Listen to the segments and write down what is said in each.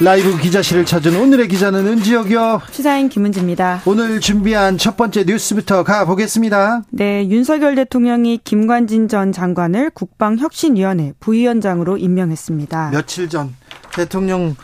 라이브 기자실을 찾은 오늘의 기자는 은지혁이요. 시사인 김은지입니다. 오늘 준비한 첫 번째 뉴스부터 가보겠습니다. 네, 윤석열 대통령이 김관진 전 장관을 국방혁신위원회 부위원장으로 임명했습니다. 며칠 전 대통령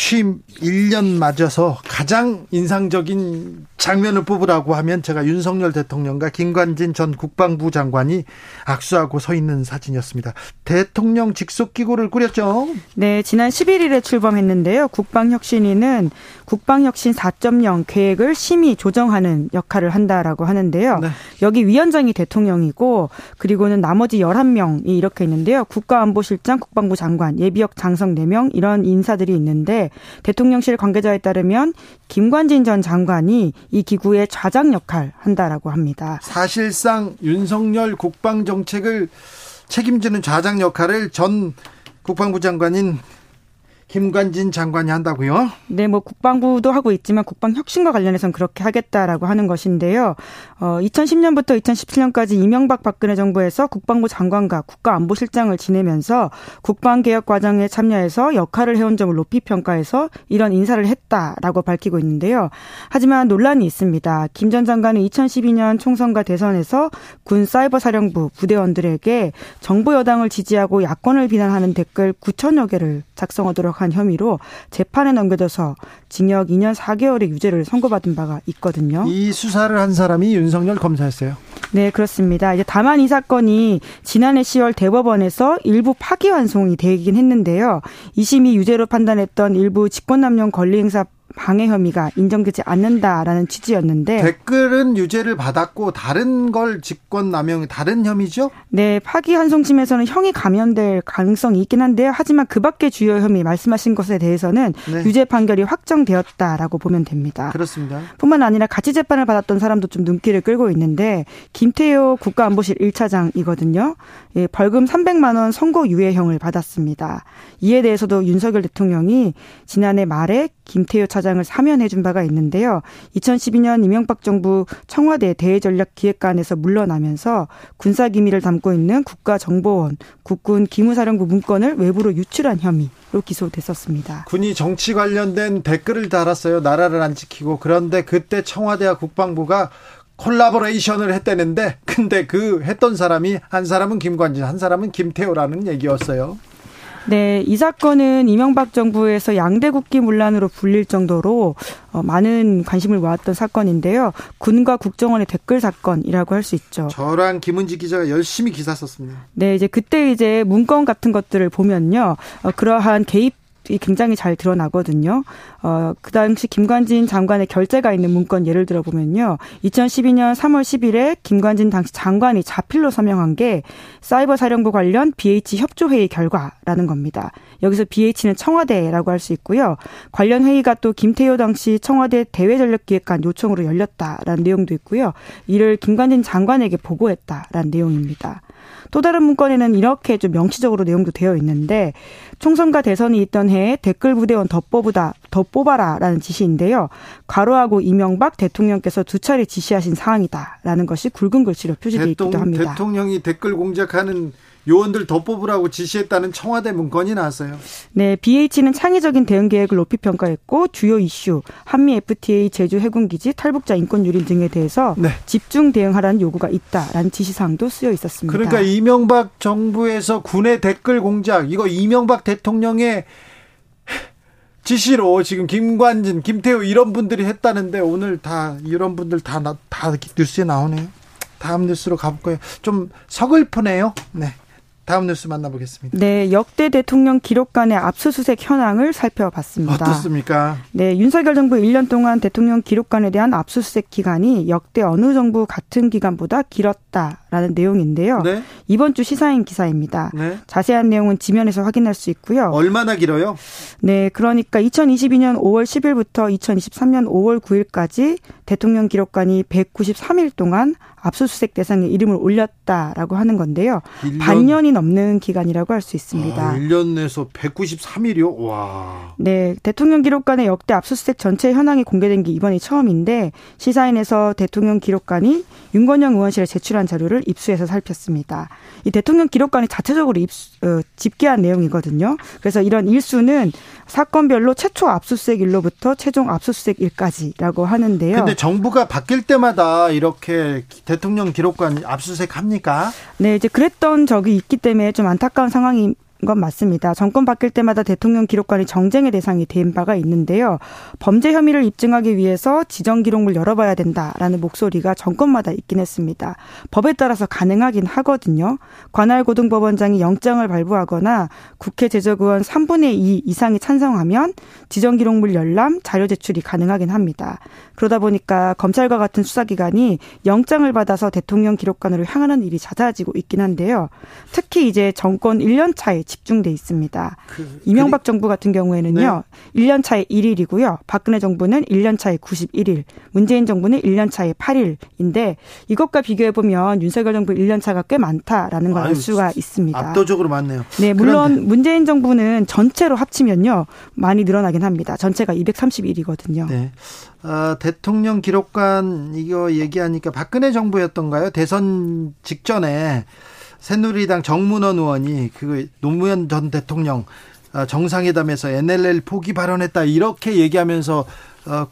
취임 1년 맞아서 가장 인상적인 장면을 뽑으라고 하면 제가 윤석열 대통령과 김관진 전 국방부 장관이 악수하고 서 있는 사진이었습니다. 대통령 직속 기구를 꾸렸죠. 네, 지난 11일에 출범했는데요. 국방혁신위는 국방혁신 4.0 계획을 심의 조정하는 역할을 한다라고 하는데요. 네. 여기 위원장이 대통령이고 그리고는 나머지 11명이 이렇게 있는데요. 국가안보실장, 국방부 장관, 예비역 장성 4명 이런 인사들이 있는데 대통령실 관계자에 따르면 김관진 전 장관이 이 기구의 좌장 역할 한다라고 합니다. 사실상 윤석열 국방 정책을 책임지는 좌장 역할을 전 국방부 장관인 김관진 장관이 한다고요? 네, 뭐 국방부도 하고 있지만 국방 혁신과 관련해서는 그렇게 하겠다라고 하는 것인데요. 어, 2010년부터 2017년까지 이명박 박근혜 정부에서 국방부 장관과 국가안보실장을 지내면서 국방 개혁 과정에 참여해서 역할을 해온 점을 높이 평가해서 이런 인사를 했다라고 밝히고 있는데요. 하지만 논란이 있습니다. 김 전 장관은 2012년 총선과 대선에서 군 사이버 사령부 부대원들에게 정부 여당을 지지하고 야권을 비난하는 댓글 9천여 개를 작성하도록 한 혐의로 재판에 넘겨져서 징역 2년 4개월의 유죄를 선고받은 바가 있거든요. 이 수사를 한 사람이 윤석열 검사였어요. 네, 그렇습니다. 이제 다만 이 사건이 지난해 10월 대법원에서 일부 파기환송이 되긴 했는데요. 2심이 유죄로 판단했던 일부 직권남용 권리행사 방해 혐의가 인정되지 않는다라는 취지였는데 댓글은 유죄를 받았고 다른 걸 직권 남용 다른 혐의죠? 네, 파기환송심에서는 형이 감면될 가능성이 있긴 한데요. 하지만 그밖의 주요 혐의 말씀하신 것에 대해서는 네. 유죄 판결이 확정되었다라고 보면 됩니다. 그렇습니다. 뿐만 아니라 같이 재판을 받았던 사람도 좀 눈길을 끌고 있는데 김태효 국가안보실 1차장이거든요. 예, 벌금 300만 원 선고 유예형을 받았습니다. 이에 대해서도 윤석열 대통령이 지난해 말에 김태효 차장 을 사면해 준 바가 있는데요. 2012년 이명박 정부 청와대 대외전략기획관에서 물러나면서 군사 기밀을 담고 있는 국가정보원 국군 기무사령부 문건을 외부로 유출한 혐의로 기소됐었습니다. 군이 정치 관련된 댓글을 달았어요. 나라를 안 지키고 그런데 그때 청와대와 국방부가 콜라보레이션을 했다는데 근데 그 했던 사람이 한 사람은 김관진 한 사람은 김태호라는 얘기였어요. 네, 이 사건은 이명박 정부에서 양대 국기 문란으로 불릴 정도로 어, 많은 관심을 모았던 사건인데요. 군과 국정원의 댓글 사건이라고 할 수 있죠. 저랑 김은지 기자가 열심히 기사 썼습니다. 네, 이제 그때 이제 문건 같은 것들을 보면요. 어, 그러한 개입 굉장히 잘 드러나거든요. 어, 그 당시 김관진 장관의 결재가 있는 문건 예를 들어 보면요. 2012년 3월 10일에 김관진 당시 장관이 자필로 서명한 게 사이버 사령부 관련 BH 협조회의 결과라는 겁니다. 여기서 BH는 청와대라고 할 수 있고요. 관련 회의가 또 김태효 당시 청와대 대외전력기획관 요청으로 열렸다라는 내용도 있고요. 이를 김관진 장관에게 보고했다라는 내용입니다. 또 다른 문건에는 이렇게 좀 명시적으로 내용도 되어 있는데 총선과 대선이 있던 해에 댓글 부대원 더 뽑으다 더 뽑아라라는 지시인데요. 가로하고 이명박 대통령께서 두 차례 지시하신 사항이다라는 것이 굵은 글씨로 표시되어 있기도 합니다. 대통령이 댓글 공작하는 요원들 더 뽑으라고 지시했다는 청와대 문건이 나왔어요. 네, BH는 창의적인 대응 계획을 높이 평가했고 주요 이슈 한미 FTA 제주 해군 기지 탈북자 인권 유린 등에 대해서 네. 집중 대응하라는 요구가 있다라는 지시사항도 쓰여 있었습니다. 그러니까 이명박 정부에서 군의 댓글 공작 이거 이명박 대통령의 지시로 지금 김관진, 김태우 이런 분들이 했다는데 오늘 다 이런 분들 다다 뉴스에 나오네요. 다음 뉴스로 가볼까요? 좀 서글프네요. 네. 다음 뉴스 만나보겠습니다. 네, 역대 대통령 기록관의 압수수색 현황을 살펴봤습니다. 어떻습니까? 네, 윤석열 정부 1년 동안 대통령 기록관에 대한 압수수색 기간이 역대 어느 정부 같은 기간보다 길었다라는 내용인데요. 네? 이번 주 시사인 기사입니다. 네? 자세한 내용은 지면에서 확인할 수 있고요. 얼마나 길어요? 네, 그러니까 2022년 5월 10일부터 2023년 5월 9일까지 대통령 기록관이 193일 동안 압수수색 대상에 이름을 올렸다라고 하는 건데요. 1년, 반년이 넘는 기간이라고 할 수 있습니다. 아, 1년 내에서 193일이요? 와. 네, 대통령 기록관의 역대 압수수색 전체 현황이 공개된 게 이번이 처음인데 시사인에서 대통령 기록관이 윤건영 의원실에 제출한 자료를 입수해서 살폈습니다. 이 대통령 기록관이 자체적으로 입수, 어, 집계한 내용이거든요. 그래서 이런 일수는 사건별로 최초 압수수색일로부터 최종 압수수색일까지라고 하는데요. 근데 정부가 바뀔 때마다 이렇게 대통령 기록관 압수수색 합니까? 네, 이제 그랬던 적이 있기 때문에 좀 안타까운 상황이 건 맞습니다. 정권 바뀔 때마다 대통령 기록관이 정쟁의 대상이 된 바가 있는데요. 범죄 혐의를 입증하기 위해서 지정 기록물 열어봐야 된다라는 목소리가 정권마다 있긴 했습니다. 법에 따라서 가능하긴 하거든요. 관할 고등법원장이 영장을 발부하거나 국회 제적의원 3분의 2 이상이 찬성하면 지정 기록물 열람, 자료 제출이 가능하긴 합니다. 그러다 보니까 검찰과 같은 수사기관이 영장을 받아서 대통령 기록관으로 향하는 일이 잦아지고 있긴 한데요. 특히 이제 정권 1년 차에 집중돼 있습니다. 그, 이명박 그 정부 같은 경우에는요. 네. 1년 차에 1일이고요. 박근혜 정부는 1년 차에 91일, 문재인 정부는 1년 차에 8일인데 이것과 비교해 보면 윤석열 정부 1년 차가 꽤 많다라는 걸 알 수가 있습니다. 압도적으로 많네요. 네, 물론 그런데. 문재인 정부는 전체로 합치면요. 많이 늘어나긴 합니다. 전체가 231이거든요. 네. 어, 대 통령 기록관 이거 얘기하니까 박근혜 정부였던가요? 대선 직전에 새누리당 정문원 의원이 그 노무현 전 대통령 어, 정상회담에서 NLL 포기 발언했다 이렇게 얘기하면서 어,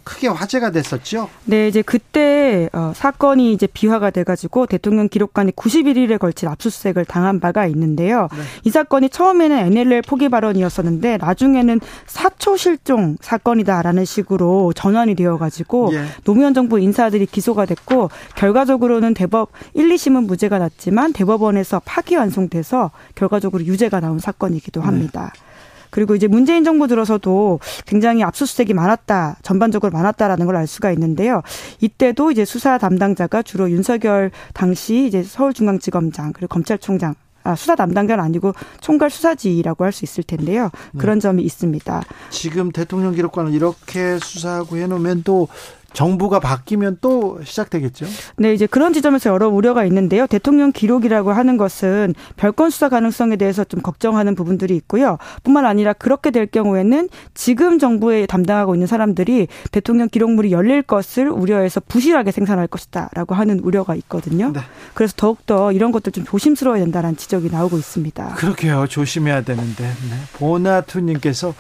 크게 화제가 됐었죠. 네, 이제 그때 어, 사건이 이제 비화가 돼가지고 대통령 기록관이 91일에 걸친 압수수색을 당한 바가 있는데요. 네. 이 사건이 처음에는 NLL 포기 발언이었었는데 나중에는 사초 실종 사건이다라는 식으로 전환이 되어가지고 예. 노무현 정부 인사들이 기소가 됐고 결과적으로는 대법 1, 2심은 무죄가 났지만 대법원에서 파기완송돼서 결과적으로 유죄가 나온 사건이기도 네. 합니다. 네. 그리고 이제 문재인 정부 들어서도 굉장히 압수수색이 많았다, 전반적으로 많았다라는 걸 알 수가 있는데요. 이때도 이제 수사 담당자가 주로 윤석열 당시 이제 서울중앙지검장 그리고 검찰총장 아, 수사 담당자는 아니고 총괄 수사지라고 할 수 있을 텐데요. 네. 그런 네. 점이 있습니다. 지금 대통령 기록관을 이렇게 수사하고 해놓으면 또 정부가 바뀌면 또 시작되겠죠. 네, 이제 그런 지점에서 여러 우려가 있는데요. 대통령 기록이라고 하는 것은 별건 수사 가능성에 대해서 좀 걱정하는 부분들이 있고요. 뿐만 아니라 그렇게 될 경우에는 지금 정부에 담당하고 있는 사람들이 대통령 기록물이 열릴 것을 우려해서 부실하게 생산할 것이다라고 하는 우려가 있거든요. 네. 그래서 더욱더 이런 것들 좀 조심스러워야 된다는 지적이 나오고 있습니다. 그렇게요. 조심해야 되는데. 네. 보나투님께서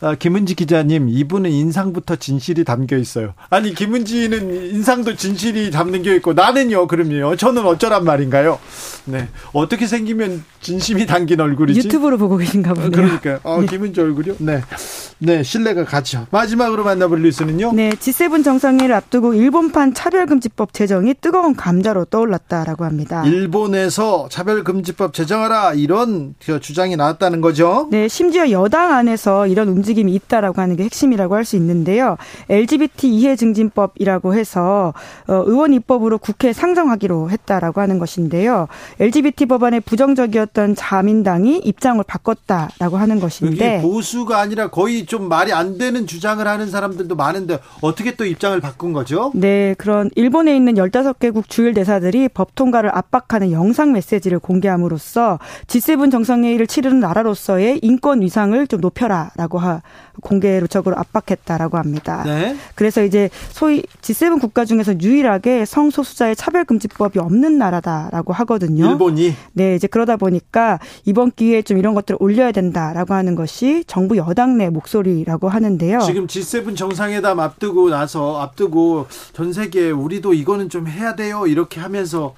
아, 김은지 기자님 이분은 인상부터 진실이 담겨 있어요. 아니 김은지는 인상도 진실이 담는 게 있고 나는요 그럼요 저는 어쩌란 말인가요? 네 어떻게 생기면 진심이 담긴 얼굴이지? 유튜브로 보고 계신가 보네요. 그러니까 어, 네. 김은지 얼굴이요? 네. 네, 신뢰가 가죠. 마지막으로 만나볼 뉴스는요. 네, G7 정상회의를 앞두고 일본판 차별금지법 제정이 뜨거운 감자로 떠올랐다라고 합니다. 일본에서 차별금지법 제정하라 이런 주장이 나왔다는 거죠. 네, 심지어 여당 안에서 이런 움직임이 있다라고 하는 게 핵심이라고 할 수 있는데요. LGBT 이해 증진 법이라고 해서 어, 의원 입법으로 국회에 상정하기로 했다라고 하는 것인데요. LGBT 법안에 부정적이었던 자민당이 입장을 바꿨다라고 하는 것인데 보수가 아니라 거의 좀 말이 안 되는 주장을 하는 사람들도 많은데 어떻게 또 입장을 바꾼 거죠? 네, 그런 일본에 있는 15개국 주일 대사들이 법 통과를 압박하는 영상 메시지를 공개함으로써 G7 정상회의를 치르는 나라로서의 인권 위상을 좀 높여라라고 하, 공개적으로 압박했다라고 합니다. 네. 그래서 이제 소위 G7 국가 중에서 유일하게 성소수자의 차별금지법이 없는 나라다라고 하거든요. 일본이? 네, 이제 그러다 보니까 이번 기회에 좀 이런 것들을 올려야 된다라고 하는 것이 정부 여당 내 목소리라고 하는데요. 지금 G7 정상회담 앞두고 나서 앞두고 전 세계 우리도 이거는 좀 해야 돼요. 이렇게 하면서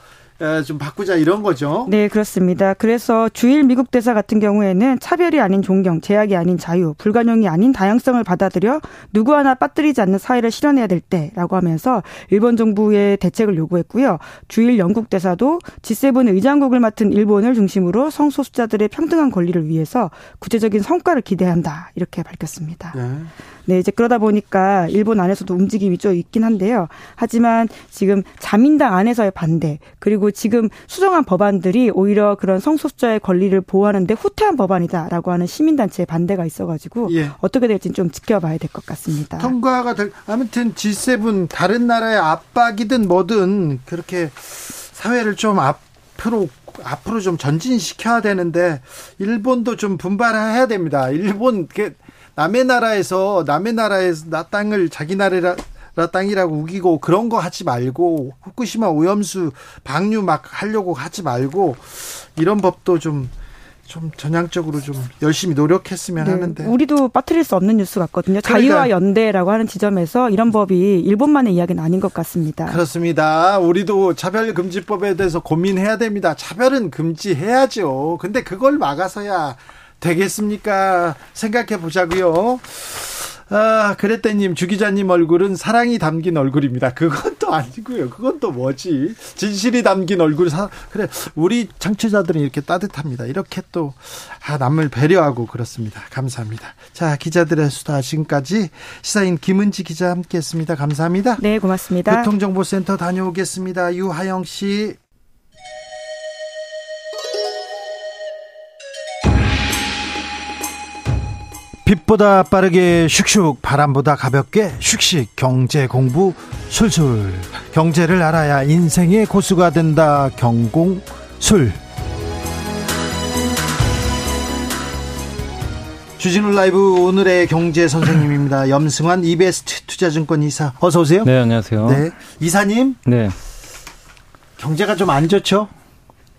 좀 바꾸자 이런 거죠. 네, 그렇습니다. 그래서 주일 미국 대사 같은 경우에는 차별이 아닌 존경, 제약이 아닌 자유, 불가능이 아닌 다양성을 받아들여 누구 하나 빠뜨리지 않는 사회를 실현해야 될 때라고 하면서 일본 정부의 대책을 요구했고요. 주일 영국 대사도 G7 의장국을 맡은 일본을 중심으로 성소수자들의 평등한 권리를 위해서 구체적인 성과를 기대한다 이렇게 밝혔습니다. 네. 네, 이제 그러다 보니까 일본 안에서도 움직임이 좀 있긴 한데요. 하지만 지금 자민당 안에서의 반대, 그리고 지금 수정한 법안들이 오히려 그런 성소수자의 권리를 보호하는데 후퇴한 법안이다라고 하는 시민단체의 반대가 있어가지고 예. 어떻게 될지는 좀 지켜봐야 될 것 같습니다. 통과가 될, 아무튼 G7 다른 나라의 압박이든 뭐든 그렇게 사회를 좀 앞으로 앞으로 좀 전진시켜야 되는데 일본도 좀 분발해야 됩니다. 일본 남의 나라에서 남의 나라에서 나 땅을 자기 나라 땅이라고 우기고 그런 거 하지 말고 후쿠시마 오염수 방류 막 하려고 하지 말고 이런 법도 좀좀 전향적으로 좀 열심히 노력했으면 네, 하는데 우리도 빠뜨릴 수 없는 뉴스 같거든요. 자유와 연대라고 하는 지점에서 이런 법이 일본만의 이야기는 아닌 것 같습니다. 그렇습니다. 우리도 차별 금지법에 대해서 고민해야 됩니다. 차별은 금지해야죠. 근데 그걸 막아서야 되겠습니까? 생각해 보자고요. 아, 그랬더님 주 기자님 얼굴은 사랑이 담긴 얼굴입니다. 그건 또 아니고요. 그건 또 뭐지? 진실이 담긴 얼굴 사 그래 우리 청취자들은 이렇게 따뜻합니다. 이렇게 또 아, 남을 배려하고 그렇습니다. 감사합니다. 자, 기자들의 수다 지금까지 시사인 김은지 기자 함께했습니다. 감사합니다. 네, 고맙습니다. 교통정보센터 다녀오겠습니다. 유하영 씨. 빛보다 빠르게 슉슉 바람보다 가볍게 슉슉 경제 공부 술술 경제를 알아야 인생의 고수가 된다 경공술 주진우 라이브 오늘의 경제 선생님입니다. 염승환 이베스트 투자증권 이사 어서 오세요. 네 안녕하세요. 네 이사님. 네. 경제가 좀 안 좋죠?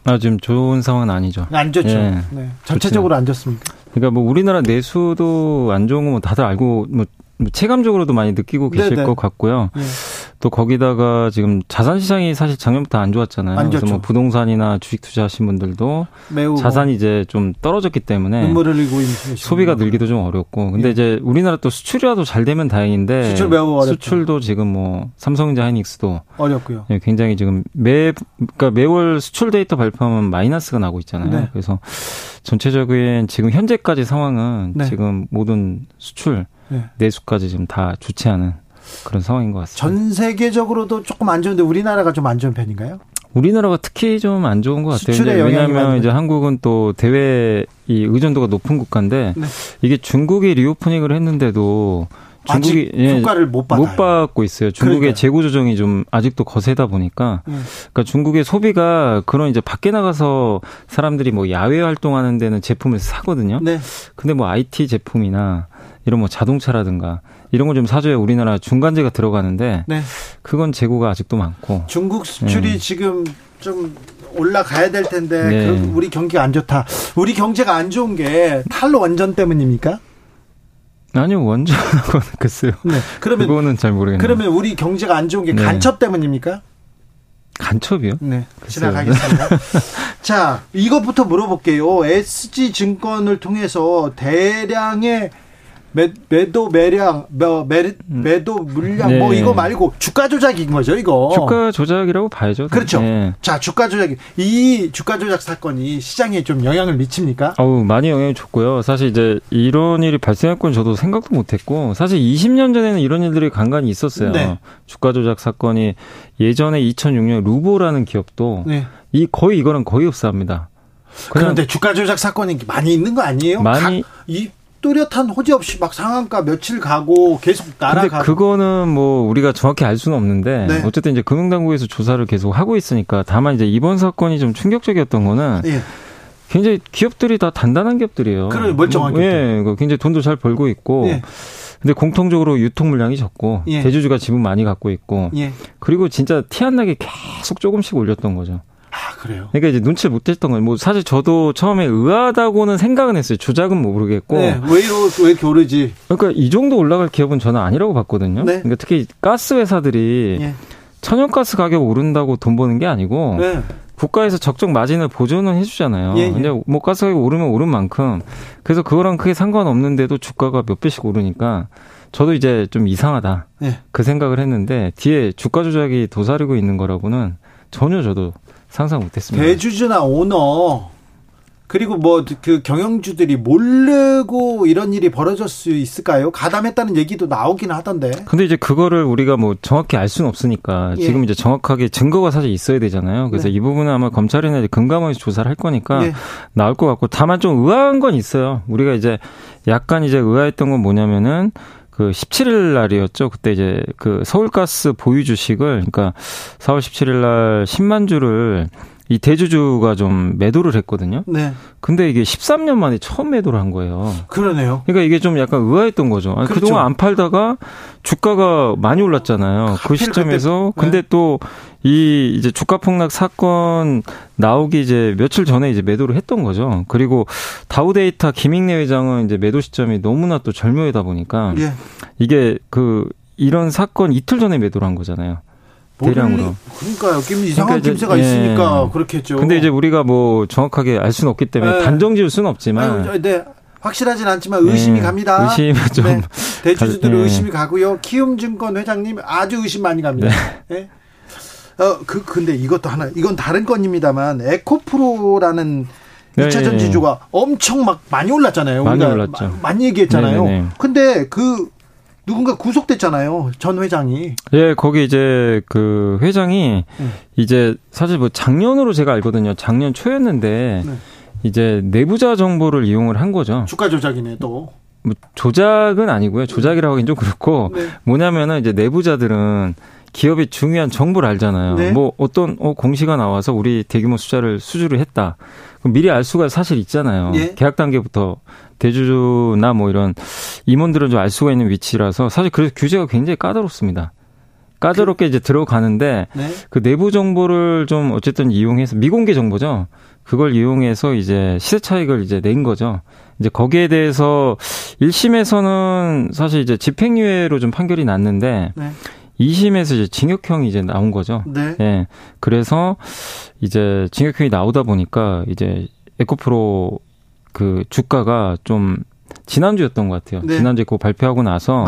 아 지금 좋은 상황은 아니죠. 안 좋죠. 네. 네. 전체적으로 안 좋습니까? 그러니까 뭐 우리나라 내수도 안 좋은 거뭐 다들 알고 뭐, 뭐 체감적으로도 많이 느끼고 계실 네네. 것 같고요. 네. 또 거기다가 지금 자산 시장이 사실 작년부터 안 좋았잖아요. 안 그래서 뭐 부동산이나 주식 투자하신 분들도 매우 자산이 뭐 이제 좀 떨어졌기 때문에 눈물을 흘리고 소비가 늘기도 좀 어렵고. 근데 예. 이제 우리나라 또 수출이라도 잘 되면 다행인데 수출 매우 어렵죠. 수출도 지금 뭐 삼성전자 하이닉스도 어렵고요. 예, 굉장히 지금 매 그러니까 매월 수출 데이터 발표하면 마이너스가 나고 있잖아요. 네. 그래서 전체적인 지금 현재까지 상황은 네. 지금 모든 수출 네. 내수까지 지금 다 좋지 않은 그런 상황인 것 같습니다. 전 세계적으로도 조금 안 좋은데 우리나라가 좀 안 좋은 편인가요? 우리나라가 특히 좀 안 좋은 것 같아요. 왜냐하면 이제 한국은 또 대외 이 의존도가 높은 국가인데 네. 이게 중국이 리오프닝을 했는데도 중국이 예, 효과를 못, 못 받고 있어요. 중국의 그러니까요. 재고 조정이 좀 아직도 거세다 보니까 네. 그러니까 중국의 소비가 그런 이제 밖에 나가서 사람들이 뭐 야외 활동하는 데는 제품을 사거든요. 네. 근데 뭐 IT 제품이나 이런 뭐 자동차라든가 이런 걸 좀 사줘야 우리나라 중간재가 들어가는데 네. 그건 재고가 아직도 많고 중국 수출이 네. 지금 좀 올라가야 될 텐데 네. 우리 경기가 안 좋다. 우리 경제가 안 좋은 게 탈로 원전 때문입니까? 아니요 원전은 글쎄요. 네. 그러면 그거는 잘 모르겠네요. 그러면 우리 경제가 안 좋은 게 네. 간첩 때문입니까? 간첩이요? 네. 지나가겠습니다. 자, 이것부터 물어볼게요. SG 증권을 통해서 대량의 매, 매도 매량 매, 매, 매도 물량 네. 뭐 이거 말고 주가 조작인 거죠 이거 주가 조작이라고 봐야죠 그렇죠 네. 자 주가 조작 이 주가 조작 사건이 시장에 좀 영향을 미칩니까? 어우 많이 영향을 줬고요 사실 이제 이런 일이 발생할 건 저도 생각도 못했고 사실 20년 전에는 이런 일들이 간간히 있었어요 네. 주가 조작 사건이 예전에 2006년 루보라는 기업도 네. 이 거의 이거는 거의 없습니다 그런데 주가 조작 사건이 많이 있는 거 아니에요? 많이 각, 이 뚜렷한 호재 없이 막 상한가 며칠 가고 계속 날아가고. 근데 그거는 뭐 우리가 정확히 알 수는 없는데 네. 어쨌든 이제 금융당국에서 조사를 계속 하고 있으니까 다만 이제 이번 사건이 좀 충격적이었던 거는 예. 굉장히 기업들이 다 단단한 기업들이에요. 그래 멀쩡한 뭐, 예, 그 굉장히 돈도 잘 벌고 있고. 예. 근데 공통적으로 유통 물량이 적고 예. 대주주가 지분 많이 갖고 있고 예. 그리고 진짜 티 안 나게 계속 조금씩 올렸던 거죠. 아, 그래요? 그러니까 이제 눈치를 못 챘던 거예요. 뭐 사실 저도 처음에 의아하다고는 생각은 했어요. 조작은 모르겠고. 네, 왜, 이러, 왜 이렇게 오르지? 그러니까 이 정도 올라갈 기업은 저는 아니라고 봤거든요. 네. 그러니까 특히 가스 회사들이 네. 천연가스 가격 오른다고 돈 버는 게 아니고 네. 국가에서 적정 마진을 보존은 해주잖아요. 예, 예. 근데 뭐 가스 가격이 오르면 오른 만큼 그래서 그거랑 크게 상관없는데도 주가가 몇 배씩 오르니까 저도 이제 좀 이상하다 예. 그 생각을 했는데 뒤에 주가 조작이 도사리고 있는 거라고는 전혀 저도 상상 못했습니다. 대주주나 오너 그리고 뭐 그 경영주들이 모르고 이런 일이 벌어질 수 있을까요? 가담했다는 얘기도 나오긴 하던데. 근데 이제 그거를 우리가 뭐 정확히 알 수는 없으니까 예. 지금 이제 정확하게 증거가 사실 있어야 되잖아요. 그래서 네. 이 부분은 아마 검찰이나 이제 금감원에서 조사를 할 거니까 예. 나올 것 같고 다만 좀 의아한 건 있어요. 우리가 이제 약간 이제 의아했던 건 뭐냐면은 그 17일 날이었죠. 그때 이제 그 서울가스 보유 주식을 그러니까 4월 17일 날 10만 주를 이 대주주가 좀 매도를 했거든요. 네. 근데 이게 13년 만에 처음 매도를 한 거예요. 그러네요. 그러니까 이게 좀 약간 의아했던 거죠. 아니, 그렇죠. 그동안 안 팔다가 주가가 많이 올랐잖아요. 그 시점에서 그때, 네. 근데 또 이 이제 주가 폭락 사건 나오기 이제 며칠 전에 이제 매도를 했던 거죠. 그리고 다우데이터 김익래 회장은 이제 매도 시점이 너무나 또 절묘하다 보니까 예. 이게 그 이런 사건 이틀 전에 매도를 한 거잖아요. 대량으로. 그러니까요. 김 이상한 그러니까 김새가 예. 있으니까 그렇겠죠. 근데 이제 우리가 뭐 정확하게 알 수는 없기 때문에 네. 단정 지을 수는 없지만. 아유, 네. 확실하진 않지만 의심이 네. 갑니다. 의심은 좀 네. 대주주들 네. 의심이 가고요. 키움증권 회장님 아주 의심 많이 갑니다. 네. 네. 어, 그 근데 이것도 하나 이건 다른 건입니다만 에코프로라는 2차 전지주가 엄청 막 많이 올랐잖아요. 많이 올랐죠. 많이 얘기했잖아요. 네네네. 근데 그 누군가 구속됐잖아요. 전 회장이. 예, 거기 이제 그 회장이 네. 이제 사실 뭐 작년으로 제가 알거든요. 작년 초였는데 네. 이제 내부자 정보를 이용을 한 거죠. 주가 조작이네 또. 뭐 조작은 아니고요. 조작이라고 하긴 좀 그렇고 네. 뭐냐면은 이제 내부자들은 기업의 중요한 정보를 알잖아요. 네. 뭐 어떤 어, 공시가 나와서 우리 대규모 숫자를 수주를 했다. 그럼 미리 알 수가 사실 있잖아요. 예. 계약 단계부터 대주주나 뭐 이런 임원들은 좀 알 수가 있는 위치라서 사실 그래서 규제가 굉장히 까다롭습니다. 까다롭게 이제 들어가는데 네. 그 내부 정보를 좀 어쨌든 이용해서 미공개 정보죠. 그걸 이용해서 이제 시세 차익을 이제 낸 거죠. 이제 거기에 대해서 1심에서는 사실 이제 집행유예로 좀 판결이 났는데 네. 2심에서 이제 징역형이 이제 나온 거죠. 네. 예. 그래서 이제 징역형이 나오다 보니까 이제 에코프로 그 주가가 좀 지난주였던 것 같아요. 네. 지난주에 그거 발표하고 나서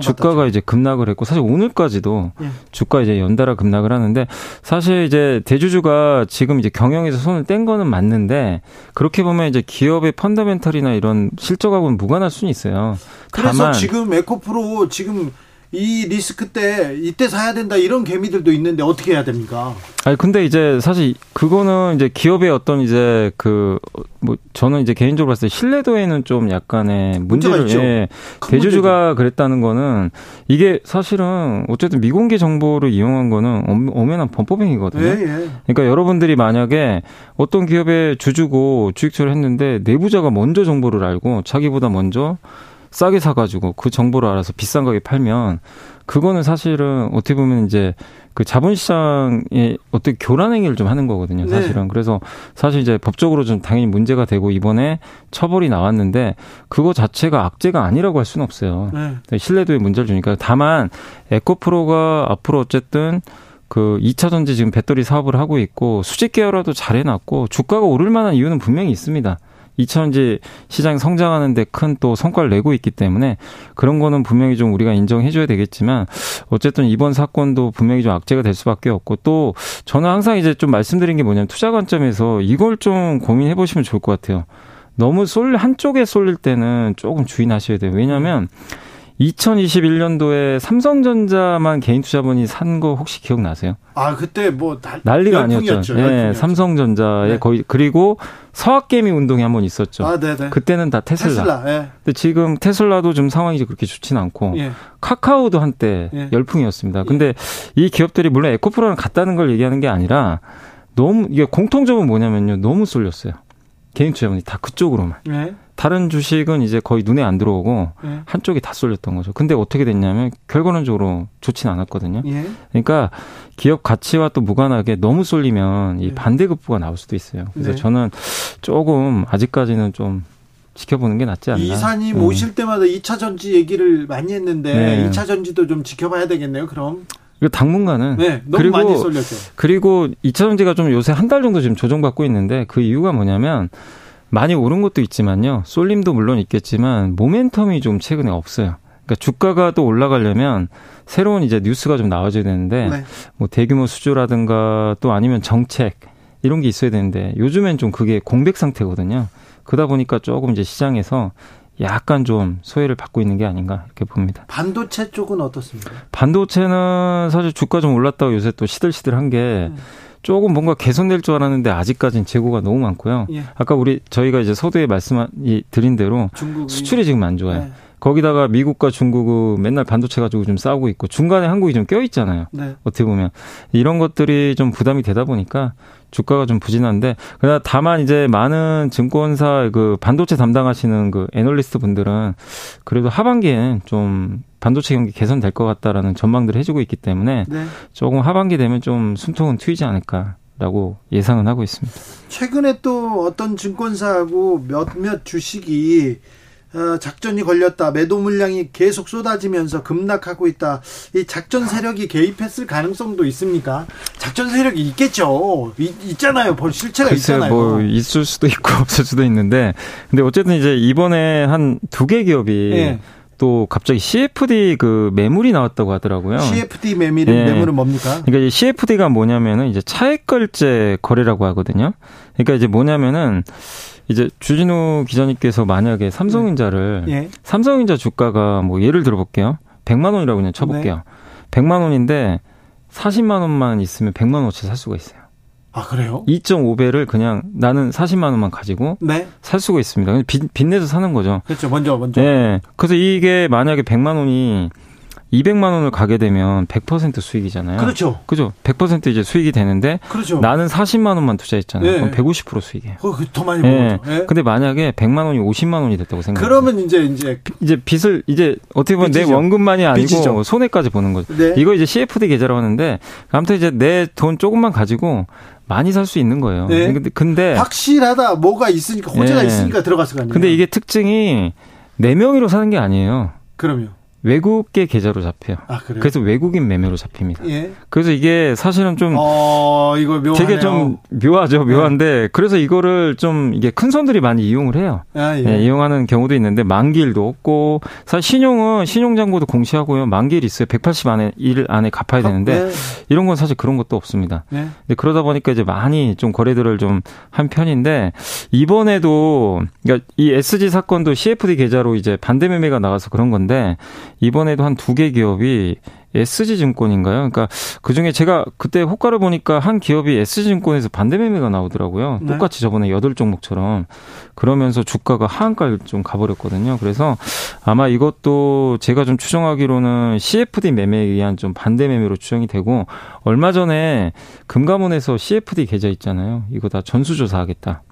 주가가 이제 급락을 했고 사실 오늘까지도 예. 주가 이제 연달아 급락을 하는데 사실 이제 대주주가 지금 이제 경영에서 손을 뗀 거는 맞는데 그렇게 보면 이제 기업의 펀더멘털이나 이런 실적하고는 무관할 수는 있어요. 그래서 지금 에코프로 지금 이 리스크 때 이때 사야 된다 이런 개미들도 있는데 어떻게 해야 됩니까? 아니 근데 이제 사실 그거는 이제 기업의 어떤 이제 그 뭐 저는 이제 개인적으로 봤을 때 신뢰도에는 좀 약간의 문제를 예, 대주주가 문제죠. 그랬다는 거는 이게 사실은 어쨌든 미공개 정보를 이용한 거는 엄연한 범법행위거든요. 예, 예. 그러니까 여러분들이 만약에 어떤 기업의 주주고 주식처를 했는데 내부자가 먼저 정보를 알고 자기보다 먼저 싸게 사가지고 그 정보를 알아서 비싼 가격에 팔면 그거는 사실은 어떻게 보면 이제 그 자본시장의 어떻게 교란 행위를 좀 하는 거거든요, 네. 사실은. 네. 그래서 사실 이제 법적으로 좀 당연히 문제가 되고 이번에 처벌이 나왔는데 그거 자체가 악재가 아니라고 할 수는 없어요. 네. 네 신뢰도에 문제를 주니까. 다만 에코프로가 앞으로 어쨌든 그 2차 전지 지금 배터리 사업을 하고 있고 수직 계열화도 잘 해놨고 주가가 오를 만한 이유는 분명히 있습니다. 2차전지 시장이 성장하는데 큰 또 성과를 내고 있기 때문에 그런 거는 분명히 좀 우리가 인정해줘야 되겠지만 어쨌든 이번 사건도 분명히 좀 악재가 될 수밖에 없고 또 저는 항상 이제 좀 말씀드린 게 뭐냐면 투자 관점에서 이걸 좀 고민해 보시면 좋을 것 같아요. 너무 쏠 한쪽에 쏠릴 때는 조금 주의하셔야 돼요. 왜냐하면 2021년도에 삼성전자만 개인 투자본이 산 거 혹시 기억나세요? 아 그때 뭐 난리가 아니었죠. 예, 삼성전자에 네. 거의 그리고 서학개미 운동이 한 번 있었죠. 아, 네네. 그때는 다 테슬라. 테슬라 예. 근데 지금 테슬라도 좀 상황이 그렇게 좋지는 않고 예. 카카오도 한때 예. 열풍이었습니다. 예. 근데 이 기업들이 물론 에코프로랑 같다는 걸 얘기하는 게 아니라 너무 이게 공통점은 뭐냐면요, 너무 쏠렸어요. 개인 투자본이 다 그쪽으로만. 네. 다른 주식은 이제 거의 눈에 안 들어오고 네. 한쪽이 다 쏠렸던 거죠. 근데 어떻게 됐냐면 결과론적으로 좋지는 않았거든요. 예. 그러니까 기업 가치와 또 무관하게 너무 쏠리면 이 예. 반대급부가 나올 수도 있어요. 그래서 네. 저는 조금 아직까지는 좀 지켜보는 게 낫지 않나. 이사님 네. 오실 때마다 2차 전지 얘기를 많이 했는데 네. 2차 전지도 좀 지켜봐야 되겠네요. 그럼 그 당분간은 네, 너무 그리고. 그리고 2차 전지가 좀 요새 한 달 정도 지금 조정받고 있는데 그 이유가 뭐냐면 많이 오른 것도 있지만요. 쏠림도 물론 있겠지만 모멘텀이 좀 최근에 없어요. 그러니까 주가가 또 올라가려면 새로운 이제 뉴스가 좀 나와줘야 되는데 네. 뭐 대규모 수주라든가 또 아니면 정책 이런 게 있어야 되는데 요즘엔 좀 그게 공백 상태거든요. 그러다 보니까 조금 이제 시장에서 약간 좀 소외를 받고 있는 게 아닌가 이렇게 봅니다. 반도체 쪽은 어떻습니까? 반도체는 사실 주가 좀 올랐다고 요새 또 시들시들한 게 음. 조금 뭔가 개선될 줄 알았는데 아직까지는 재고가 너무 많고요. 예. 아까 우리 저희가 이제 서두에 말씀 드린 대로 중국이. 수출이 지금 안 좋아요. 네. 거기다가 미국과 중국은 맨날 반도체 가지고 좀 싸우고 있고 중간에 한국이 좀 껴 있잖아요. 네. 어떻게 보면 이런 것들이 좀 부담이 되다 보니까 주가가 좀 부진한데 그러나 다만 이제 많은 증권사 그 반도체 담당하시는 그 애널리스트 분들은 그래도 하반기엔 좀 반도체 경기 개선될 것 같다라는 전망들을 해주고 있기 때문에 네. 조금 하반기 되면 좀 숨통은 트이지 않을까. 라고 예상은 하고 있습니다. 최근에 또 어떤 증권사하고 몇몇 주식이 어, 작전이 걸렸다. 매도 물량이 계속 쏟아지면서 급락하고 있다. 이 작전 세력이 개입했을 가능성도 있습니까? 작전 세력이 있겠죠. 있, 잖아요 실체가 글쎄, 있잖아요. 뭐 있을 수도 있고 없을 수도 있는데, 근데 어쨌든 이제 이번에 한 두 개 기업이 네. 또 갑자기 CFD 그 매물이 나왔다고 하더라고요. CFD 매물은 네. 매물은 뭡니까? 그러니까 이 CFD가 뭐냐면은 이제 차액결제 거래라고 하거든요. 그러니까 이제 뭐냐면은 이제 주진우 기자님께서 만약에 삼성전자를 네. 삼성전자 주가가 뭐 예를 들어 볼게요. 100만 원이라고 그냥 쳐볼게요. 네. 100만 원인데 40만 원만 있으면 100만 원어치 살 수가 있어요. 아 그래요? 2.5배를 그냥 나는 40만 원만 가지고 네. 살 수가 있습니다. 빚, 빚내서 사는 거죠. 그렇죠. 먼저 먼저. 네. 그래서 이게 만약에 100만 원이 200만 원을 가게 되면 100% 수익이잖아요. 그렇죠. 그죠. 100% 이제 수익이 되는데 그렇죠. 나는 40만 원만 투자했잖아요. 네. 그럼 150% 수익이에요. 어, 더 많이 네. 네. 근데 만약에 100만 원이 50만 원이 됐다고 생각해 그러면 이제 이제 이제 빚을 이제 어떻게 보면 빚이죠. 내 원금만이 아니고 빚이죠. 손해까지 보는 거죠. 네. 이거 이제 CFD 계좌라고 하는데 아무튼 이제 내 돈 조금만 가지고 많이 살 수 있는 거예요. 네. 근데, 근데 확실하다 뭐가 있으니까 호재가 네. 있으니까 들어갔을 거 아니에요. 근데 이게 특징이 4명이로 사는 게 아니에요. 그럼요. 외국계 계좌로 잡혀요. 아, 그래서 외국인 매매로 잡힙니다. 예. 그래서 이게 사실은 좀 어, 이거 묘하네요. 되게 좀 묘하죠, 묘한데 네. 그래서 이거를 좀 이게 큰 손들이 많이 이용을 해요. 아, 예. 네, 이용하는 경우도 있는데 만기일도 없고 사실 신용은 신용잔고도 공시하고요. 만기일 있어요. 180 안에 일 안에 갚아야 되는데 네. 이런 건 사실 그런 것도 없습니다. 네. 근데 그러다 보니까 이제 많이 좀 거래들을 좀 한 편인데 이번에도 그러니까 이 SG 사건도 CFD 계좌로 이제 반대 매매가 나가서 그런 건데 이번에도 한 두 개 기업이 SG증권인가요? 그러니까 그 중에 제가 그때 호가를 보니까 한 기업이 SG증권에서 반대 매매가 나오더라고요. 네. 똑같이 저번에 여덟 종목처럼 그러면서 주가가 하한가를 좀 가버렸거든요. 그래서 아마 이것도 제가 좀 추정하기로는 CFD 매매에 의한 좀 반대 매매로 추정이 되고 얼마 전에 금감원에서 CFD 계좌 있잖아요. 이거 다 전수조사하겠다.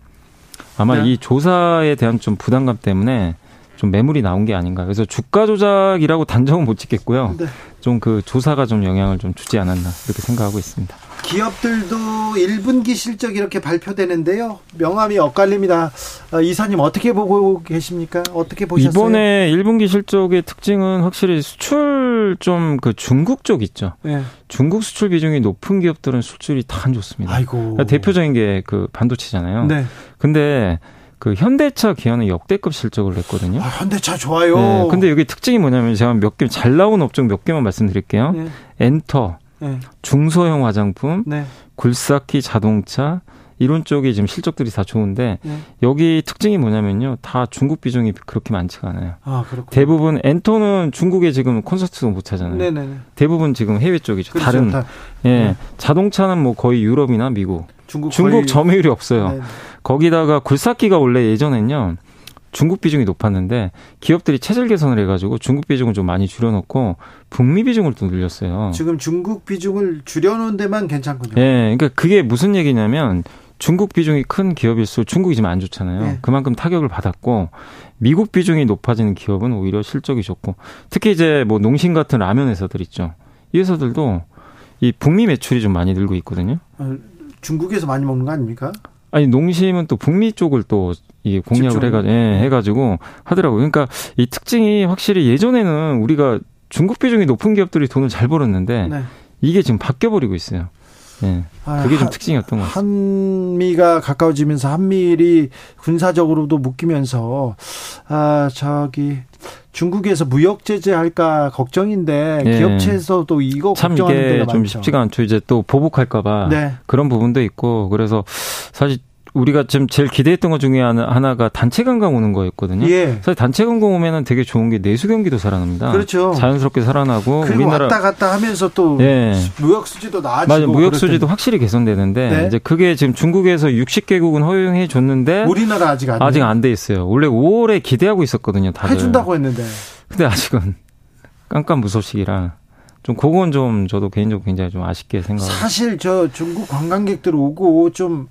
아마 네. 이 조사에 대한 좀 부담감 때문에 좀 매물이 나온 게 아닌가. 그래서 주가 조작이라고 단정은 못 짓겠고요. 네. 좀그 조사가 좀 영향을 좀 주지 않았나 이렇게 생각하고 있습니다. 기업들도 1분기 실적 이렇게 발표되는데요. 명함이 엇갈립니다. 어, 이사님 어떻게 보고 계십니까? 어떻게 보셨어요? 이번에 1분기 실적의 특징은 확실히 수출 좀 그 중국 쪽 있죠. 네. 중국 수출 비중이 높은 기업들은 수출이 다 안 좋습니다. 아이고. 그러니까 대표적인 게 그 반도체잖아요. 네. 근데 그 현대차 기아는 역대급 실적을 냈거든요. 아, 현대차 좋아요. 네, 근데 여기 특징이 뭐냐면 제가 몇 개 잘 나온 업종 몇 개만 말씀드릴게요. 네. 엔터, 네. 중소형 화장품, 네. 굴삭기 자동차 이런 쪽이 지금 실적들이 다 좋은데 네. 여기 특징이 뭐냐면요. 다 중국 비중이 그렇게 많지가 않아요. 아, 대부분 엔터는 중국에 지금 콘서트도 못 하잖아요. 네네네. 대부분 지금 해외 쪽이죠. 그렇죠. 다른 다. 예. 네. 자동차는 뭐 거의 유럽이나 미국. 중국, 중국 점유율이 없어요. 네. 거기다가 굴삭기가 원래 예전엔요. 중국 비중이 높았는데 기업들이 체질 개선을 해가지고 중국 비중을 좀 많이 줄여놓고 북미 비중을 또 늘렸어요. 지금 중국 비중을 줄여놓은 데만 괜찮군요. 네, 그러니까 그게 무슨 얘기냐면 중국 비중이 큰 기업일수록 중국이 지금 안 좋잖아요. 네. 그만큼 타격을 받았고 미국 비중이 높아지는 기업은 오히려 실적이 좋고 특히 이제 뭐 농심 같은 라면 회사들 있죠. 이 회사들도 이 북미 매출이 좀 많이 늘고 있거든요. 어, 중국에서 많이 먹는 거 아닙니까? 아니 농심은 또 북미 쪽을 또 이게 공략을 해가 예, 해가지고 하더라고요. 그러니까 이 특징이 확실히 예전에는 우리가 중국 비중이 높은 기업들이 돈을 잘 벌었는데 네. 이게 지금 바뀌어 버리고 있어요. 예. 아, 그게 좀 특징이었던 것 같아요. 한미가 가까워지면서 한미일이 군사적으로도 묶이면서 아 저기 중국에서 무역 제재할까 걱정인데 예. 기업체에서도 이거 참 이게 좀 쉽지가 않죠. 이제 또 보복할까봐 네. 그런 부분도 있고 그래서 사실 우리가 지금 제일 기대했던 것 중에 하나가 단체 관광 오는 거였거든요. 예. 사실 단체 관광 오면은 되게 좋은 게 내수 경기도 살아납니다. 그렇죠. 자연스럽게 살아나고 우리나라 왔다 갔다 하면서 또 예. 무역 수지도 나아지고 맞아요. 무역 수지도 확실히 개선되는데 네. 이제 그게 지금 중국에서 60개국은 허용해 줬는데 우리나라 아직 안 아직 안 돼 있어요. 원래 5월에 기대하고 있었거든요. 다들. 해준다고 했는데. 근데 아직은 깜깜 무소식이라 좀 그건 좀 저도 개인적으로 굉장히 좀 아쉽게 생각합니다. 사실 저 중국 관광객들 오고 좀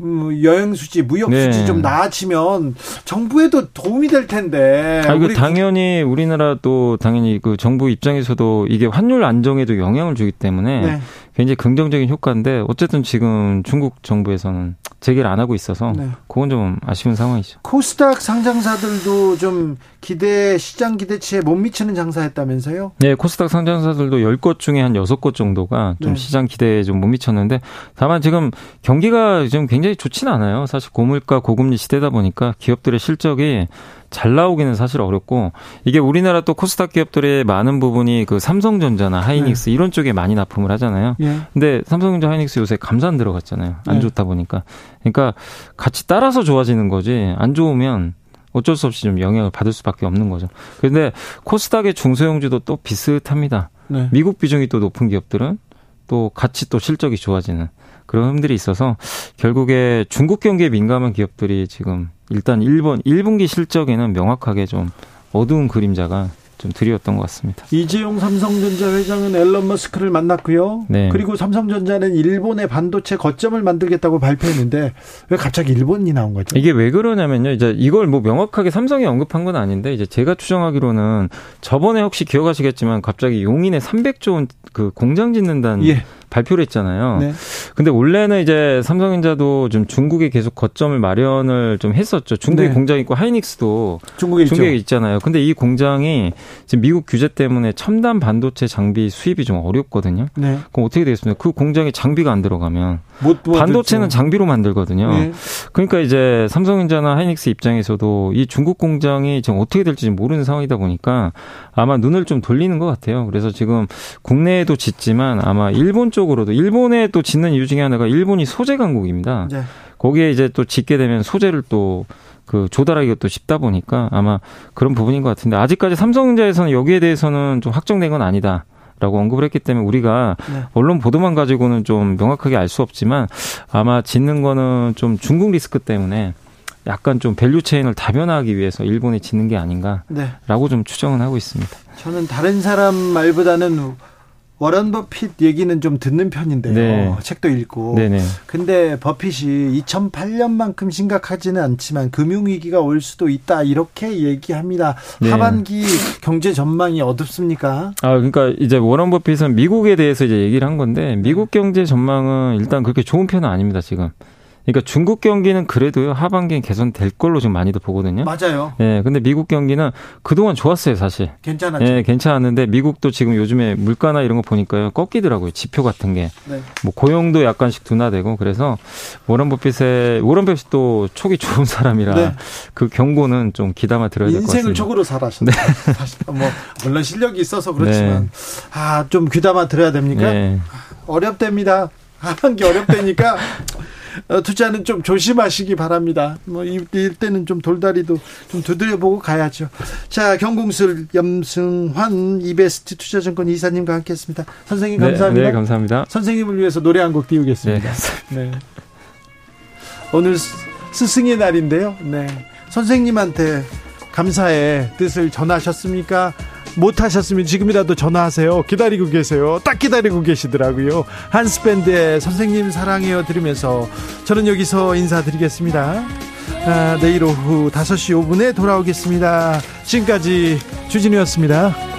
음, 여행 수지, 무역 네. 수지 좀 나아지면 정부에도 도움이 될 텐데. 아, 그 당연히 우리나라도 당연히 그 정부 입장에서도 이게 환율 안정에도 영향을 주기 때문에 네. 굉장히 긍정적인 효과인데 어쨌든 지금 중국 정부에서는 재개를 안 하고 있어서 네. 그건 좀 아쉬운 상황이죠. 코스닥 상장사들도 좀 기대 시장 기대치에 못 미치는 장사했다면서요? 네, 코스닥 상장사들도 10곳 중에 한 6곳 정도가 좀 네. 시장 기대에 좀 못 미쳤는데 다만 지금 경기가 지금 굉장히 좋지는 않아요. 사실 고물가 고금리 시대다 보니까 기업들의 실적이 잘 나오기는 사실 어렵고 이게 우리나라 또 코스닥 기업들의 많은 부분이 그 삼성전자나 하이닉스 네. 이런 쪽에 많이 납품을 하잖아요. 예. 근데 삼성전자 하이닉스 요새 감산 들어갔잖아요. 안 네. 좋다 보니까. 그러니까 같이 따라서 좋아지는 거지 안 좋으면 어쩔 수 없이 좀 영향을 받을 수밖에 없는 거죠. 그런데 코스닥의 중소형주도 또 비슷합니다. 네. 미국 비중이 또 높은 기업들은 또 같이 또 실적이 좋아지는 그런 흠들이 있어서 결국에 중국 경기에 민감한 기업들이 지금 일단 1번 1분기 실적에는 명확하게 좀 어두운 그림자가 좀 드리웠던 것 같습니다. 이재용 삼성전자 회장은 앨런 머스크를 만났고요. 네. 그리고 삼성전자는 일본의 반도체 거점을 만들겠다고 발표했는데 왜 갑자기 일본이 나온 거죠? 이게 왜 그러냐면요. 이제 이걸 뭐 명확하게 삼성이 언급한 건 아닌데 이제 제가 추정하기로는 저번에 혹시 기억하시겠지만 갑자기 용인에 300조 원 그 공장 짓는다는 예. 발표를 했잖아요. 네. 근데 원래는 이제 삼성전자도 좀 중국에 계속 거점을 마련을 좀 했었죠. 중국에 네. 공장 있고 하이닉스도 중국에, 중국에 있잖아요. 근데 이 공장이 지금 미국 규제 때문에 첨단 반도체 장비 수입이 좀 어렵거든요. 네. 그럼 어떻게 되겠습니까? 그 공장에 장비가 안 들어가면 반도체는 장비로 만들거든요. 네. 그러니까 이제 삼성전자나 하이닉스 입장에서도 이 중국 공장이 지금 어떻게 될지 모르는 상황이다 보니까 아마 눈을 좀 돌리는 것 같아요. 그래서 지금 국내에도 짓지만 아마 일본 쪽으로도 일본에 또 짓는 이유 중에 하나가 일본이 소재 강국입니다. 네. 거기에 이제 또 짓게 되면 소재를 또 그 조달하기가 또 쉽다 보니까 아마 그런 부분인 것 같은데 아직까지 삼성전자에서는 여기에 대해서는 좀 확정된 건 아니다. 라고 언급을 했기 때문에 우리가 네. 언론 보도만 가지고는 좀 명확하게 알 수 없지만 아마 짓는 거는 좀 중국 리스크 때문에 약간 좀 value chain을 다변화하기 위해서 일본에 짓는 게 아닌가라고 네. 좀 추정은 하고 있습니다. 저는 다른 사람 말보다는 워런 버핏 얘기는 좀 듣는 편인데요. 네. 책도 읽고. 네네. 근데 버핏이 2008년만큼 심각하지는 않지만 금융위기가 올 수도 있다. 이렇게 얘기합니다. 네. 하반기 경제 전망이 어둡습니까? 아, 그러니까 이제 워런 버핏은 미국에 대해서 이제 얘기를 한 건데 미국 경제 전망은 일단 그렇게 좋은 편은 아닙니다, 지금. 그러니까 중국 경기는 그래도요 하반기엔 개선될 걸로 좀 많이들 보거든요. 맞아요. 예, 근데 미국 경기는 그동안 좋았어요 사실. 괜찮았죠. 예, 괜찮았는데 미국도 지금 요즘에 물가나 이런 거 보니까요 꺾이더라고요 지표 같은 게. 네. 뭐 고용도 약간씩 둔화되고 그래서 워런 버핏의 워런 버핏도 촉이 좋은 사람이라 네. 그 경고는 좀 기담아 들어야 될 것 같습니다. 인생을 촉으로 살았습니 네. 사실 뭐 물론 실력이 있어서 그렇지만 네. 아좀 귀담아 들어야 됩니까? 네. 어렵답니다. 하반기 어렵다니까 어, 투자는 좀 조심하시기 바랍니다. 뭐 이럴 때는 좀 돌다리도 좀 두드려보고 가야죠. 자, 경공술 염승환 이베스트 투자증권 이사님과 함께했습니다. 선생님 네, 감사합니다. 네, 네, 감사합니다. 선생님을 위해서 노래 한 곡 띄우겠습니다. 네. 네. 오늘 스승의 날인데요. 네. 선생님한테 감사의 뜻을 전하셨습니까? 못하셨으면 지금이라도 전화하세요. 기다리고 계세요. 딱 기다리고 계시더라고요. 한스밴드의 선생님 사랑해요 들으면서 저는 여기서 인사드리겠습니다. 아, 내일 오후 5시 5분에 돌아오겠습니다. 지금까지 주진우였습니다.